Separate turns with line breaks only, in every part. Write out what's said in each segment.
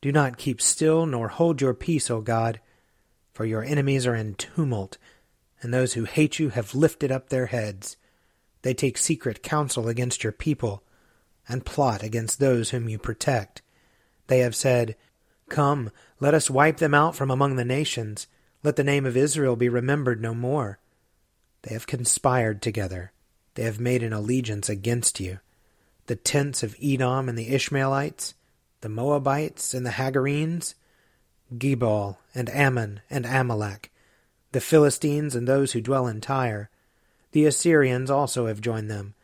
Do not keep still, nor hold your peace, O God, for your enemies are in tumult, and those who hate you have lifted up their heads. They take secret counsel against your people, and plot against those whom you protect. They have said, Come, let us wipe them out from among the nations. Let the name of Israel be remembered no more. They have conspired together. They have made an allegiance against you the tents of Edom and the Ishmaelites, the Moabites and the Hagarenes, Gebal and Ammon and Amalek, the Philistines and those who dwell in Tyre. The Assyrians also have joined them,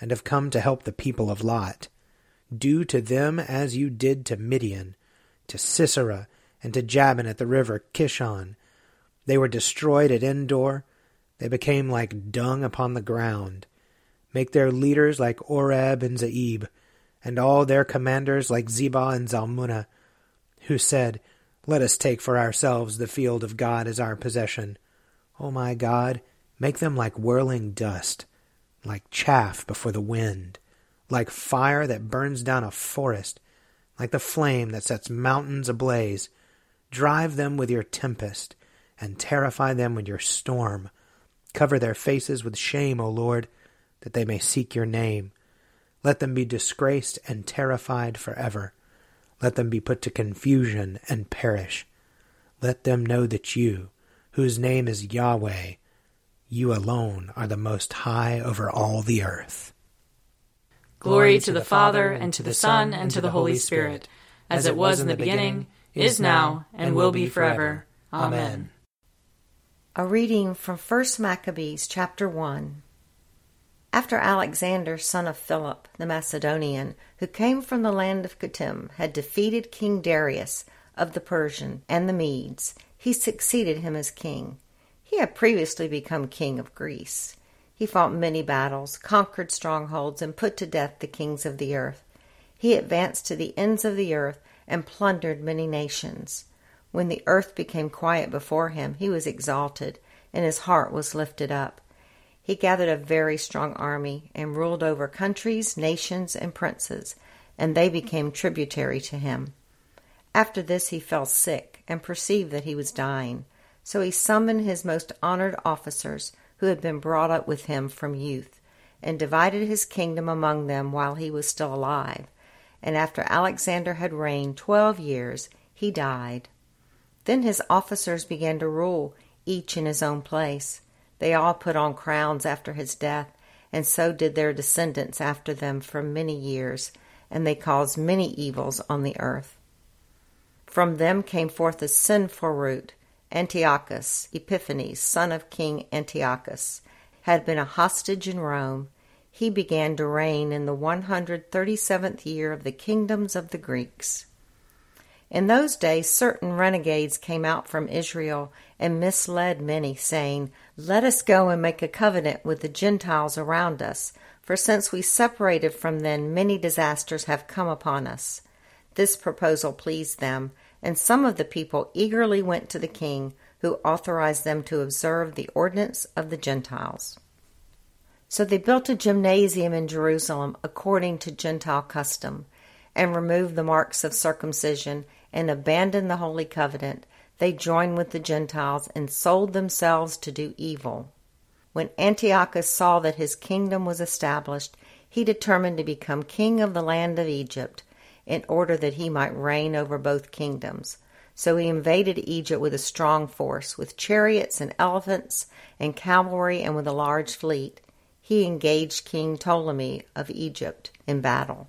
and have come to help the people of Lot. Do to them as you did to Midian, to Sisera, and to Jabin at the river Kishon. They were destroyed at Endor. They became like dung upon the ground. Make their leaders like Oreb and Zeeb, and all their commanders like Zebah and Zalmunna, who said, Let us take for ourselves the field of God as our possession. O my God, make them like whirling dust, like chaff before the wind, like fire that burns down a forest, like the flame that sets mountains ablaze. Drive them with your tempest, and terrify them with your storm. Cover their faces with shame, O Lord, that they may seek your name. Let them be disgraced and terrified forever. Let them be put to confusion and perish. Let them know that you, whose name is Yahweh, you alone are the most high over all the earth.
Glory to the Father, and to the Son, and to the Holy Spirit, as it was in the beginning, is now, and will be forever. Amen.
A reading from 1 Maccabees chapter 1. After Alexander, son of Philip the Macedonian, who came from the land of Kittim, had defeated King Darius of the Persian and the Medes, he succeeded him as king. He had previously become king of Greece. He fought many battles, conquered strongholds, and put to death the kings of the earth. He advanced to the ends of the earth and plundered many nations. When the earth became quiet before him, he was exalted, and his heart was lifted up. He gathered a very strong army and ruled over countries, nations, and princes, and they became tributary to him. After this he fell sick and perceived that he was dying. So he summoned his most honored officers, who had been brought up with him from youth, and divided his kingdom among them while he was still alive. And after Alexander had reigned twelve years, he died. Then his officers began to rule, each in his own place. They all put on crowns after his death, and so did their descendants after them for many years, and they caused many evils on the earth. From them came forth a sinful root, Antiochus Epiphanes, son of King Antiochus, had been a hostage in Rome, he began to reign in the 137th year of the kingdoms of the Greeks. In those days, certain renegades came out from Israel and misled many, saying, Let us go and make a covenant with the Gentiles around us, for since we separated from them, many disasters have come upon us. This proposal pleased them, and some of the people eagerly went to the king, who authorized them to observe the ordinance of the Gentiles. So they built a gymnasium in Jerusalem according to Gentile custom, and removed the marks of circumcision, and abandoned the holy covenant. They joined with the Gentiles and sold themselves to do evil. When Antiochus saw that his kingdom was established, he determined to become king of the land of Egypt, in order that he might reign over both kingdoms. So he invaded Egypt with a strong force, with chariots and elephants and cavalry, and with a large fleet. He engaged King Ptolemy of Egypt in battle.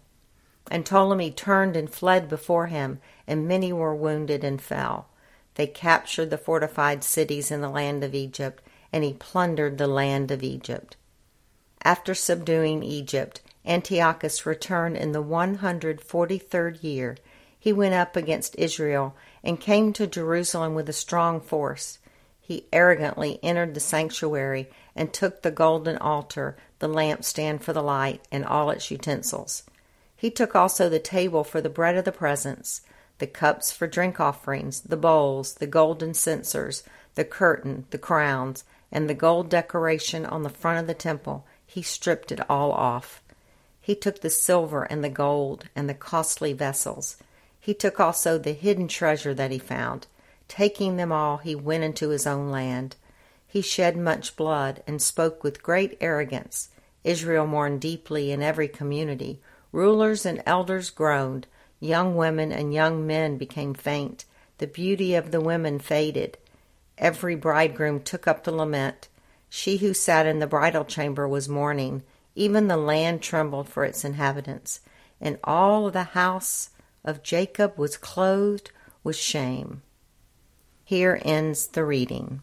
And Ptolemy turned and fled before him, and many were wounded and fell. They captured the fortified cities in the land of Egypt and he plundered the land of Egypt. After subduing Egypt, Antiochus returned in the 143rd year. He went up against Israel and came to Jerusalem with a strong force. He arrogantly entered the sanctuary and took the golden altar, the lampstand for the light, and all its utensils. He took also the table for the bread of the presence, the cups for drink offerings, the bowls, the golden censers, the curtain, the crowns, and the gold decoration on the front of the temple, he stripped it all off. He took the silver and the gold and the costly vessels. He took also the hidden treasure that he found. Taking them all, he went into his own land. He shed much blood and spoke with great arrogance. Israel mourned deeply in every community. Rulers and elders groaned. Young women and young men became faint. The beauty of the women faded. Every bridegroom took up the lament. She who sat in the bridal chamber was mourning. Even the land trembled for its inhabitants. And all the house of Jacob was clothed with shame. Here ends the reading.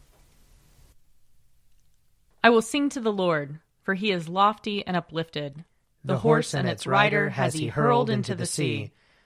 I will sing to the Lord, for he is lofty and uplifted. The, the horse and its rider has he hurled into the sea.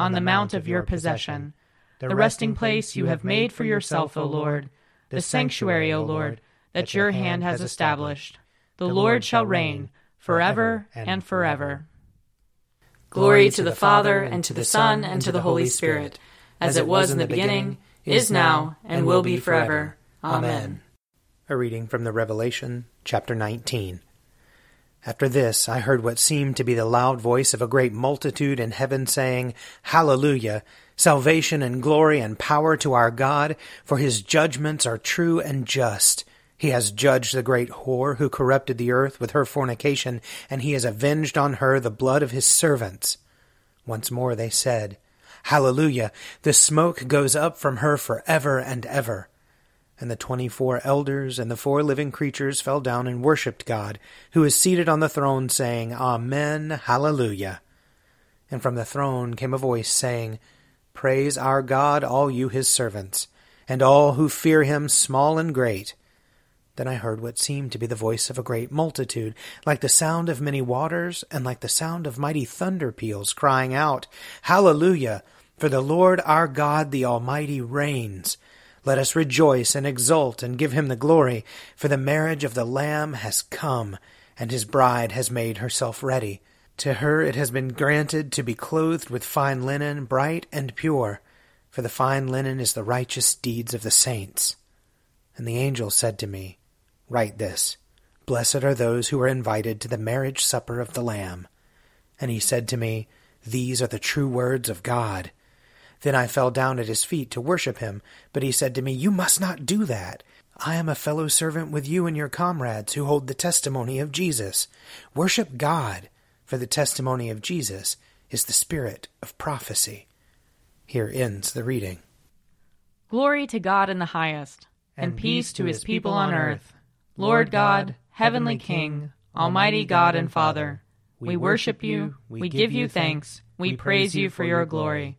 on the mount of your possession the resting place you have made for yourself, O Lord, the sanctuary, O Lord, that your hand has established. The Lord shall reign forever and forever. Glory to the Father, and to the Son, and to the Holy Spirit, as it was in the beginning, is now, and will be forever. Amen.
A reading from the Revelation, chapter 19. After this, I heard what seemed to be the loud voice of a great multitude in heaven saying, Hallelujah! Salvation and glory and power to our God, for his judgments are true and just. He has judged the great whore who corrupted the earth with her fornication, and he has avenged on her the blood of his servants. Once more they said, Hallelujah! The smoke goes up from her for ever and ever. And the twenty four elders and the four living creatures fell down and worshipped God, who is seated on the throne, saying, Amen, Hallelujah. And from the throne came a voice saying, Praise our God, all you his servants, and all who fear him, small and great. Then I heard what seemed to be the voice of a great multitude, like the sound of many waters, and like the sound of mighty thunder peals, crying out, Hallelujah! For the Lord our God, the Almighty, reigns. Let us rejoice and exult and give him the glory, for the marriage of the Lamb has come, and his bride has made herself ready. To her it has been granted to be clothed with fine linen, bright and pure, for the fine linen is the righteous deeds of the saints. And the angel said to me, Write this Blessed are those who are invited to the marriage supper of the Lamb. And he said to me, These are the true words of God. Then I fell down at his feet to worship him, but he said to me, You must not do that. I am a fellow servant with you and your comrades who hold the testimony of Jesus. Worship God, for the testimony of Jesus is the spirit of prophecy. Here ends the reading.
Glory to God in the highest, and, and peace to his people on earth. Lord God, heavenly King, almighty God and Father, we worship you, we give you thanks, we praise you for your glory.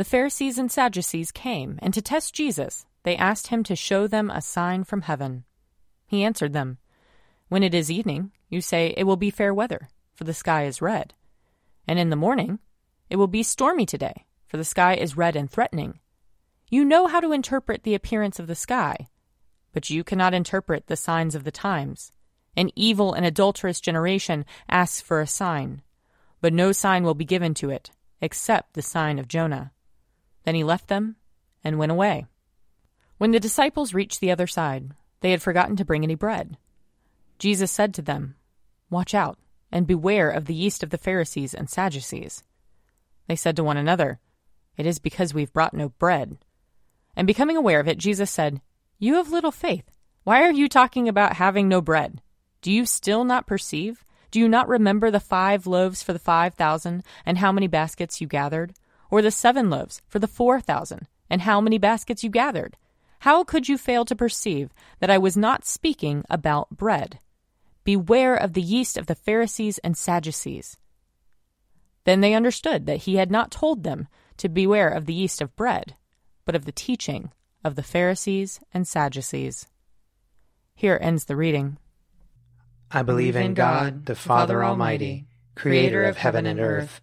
The Pharisees and Sadducees came, and to test Jesus, they asked him to show them a sign from heaven. He answered them, When it is evening, you say, It will be fair weather, for the sky is red. And in the morning, It will be stormy today, for the sky is red and threatening. You know how to interpret the appearance of the sky, but you cannot interpret the signs of the times. An evil and adulterous generation asks for a sign, but no sign will be given to it, except the sign of Jonah. Then he left them and went away. When the disciples reached the other side, they had forgotten to bring any bread. Jesus said to them, Watch out, and beware of the yeast of the Pharisees and Sadducees. They said to one another, It is because we've brought no bread. And becoming aware of it, Jesus said, You have little faith. Why are you talking about having no bread? Do you still not perceive? Do you not remember the five loaves for the five thousand, and how many baskets you gathered? Or the seven loaves for the four thousand, and how many baskets you gathered? How could you fail to perceive that I was not speaking about bread? Beware of the yeast of the Pharisees and Sadducees. Then they understood that he had not told them to beware of the yeast of bread, but of the teaching of the Pharisees and Sadducees. Here ends the reading.
I believe in God, the Father Almighty, creator of heaven and earth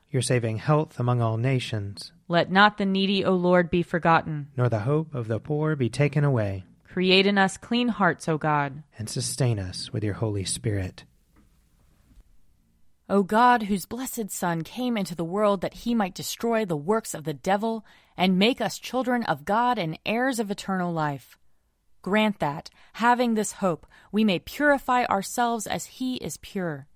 your saving health among all nations.
Let not the needy, O Lord, be forgotten,
nor the hope of the poor be taken away.
Create in us clean hearts, O God,
and sustain us with your Holy Spirit.
O God, whose blessed Son came into the world that he might destroy the works of the devil and make us children of God and heirs of eternal life, grant that, having this hope, we may purify ourselves as he is pure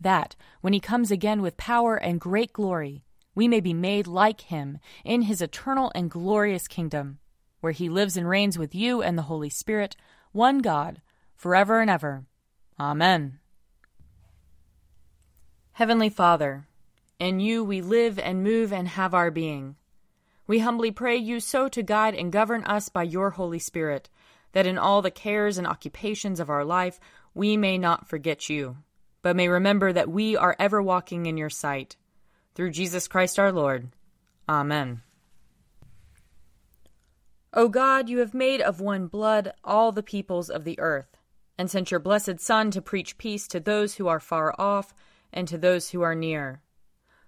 that, when he comes again with power and great glory, we may be made like him in his eternal and glorious kingdom, where he lives and reigns with you and the Holy Spirit, one God, forever and ever. Amen. Heavenly Father, in you we live and move and have our being. We humbly pray you so to guide and govern us by your Holy Spirit, that in all the cares and occupations of our life we may not forget you, but may remember that we are ever walking in your sight. Through Jesus Christ our Lord. Amen. O God, you have made of one blood all the peoples of the earth, and sent your blessed Son to preach peace to those who are far off and to those who are near.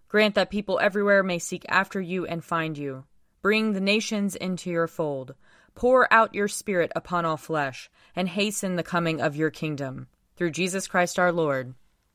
Grant that people everywhere may seek after you and find you. Bring the nations into your fold. Pour out your Spirit upon all flesh, and hasten the coming of your kingdom. Through Jesus Christ our Lord.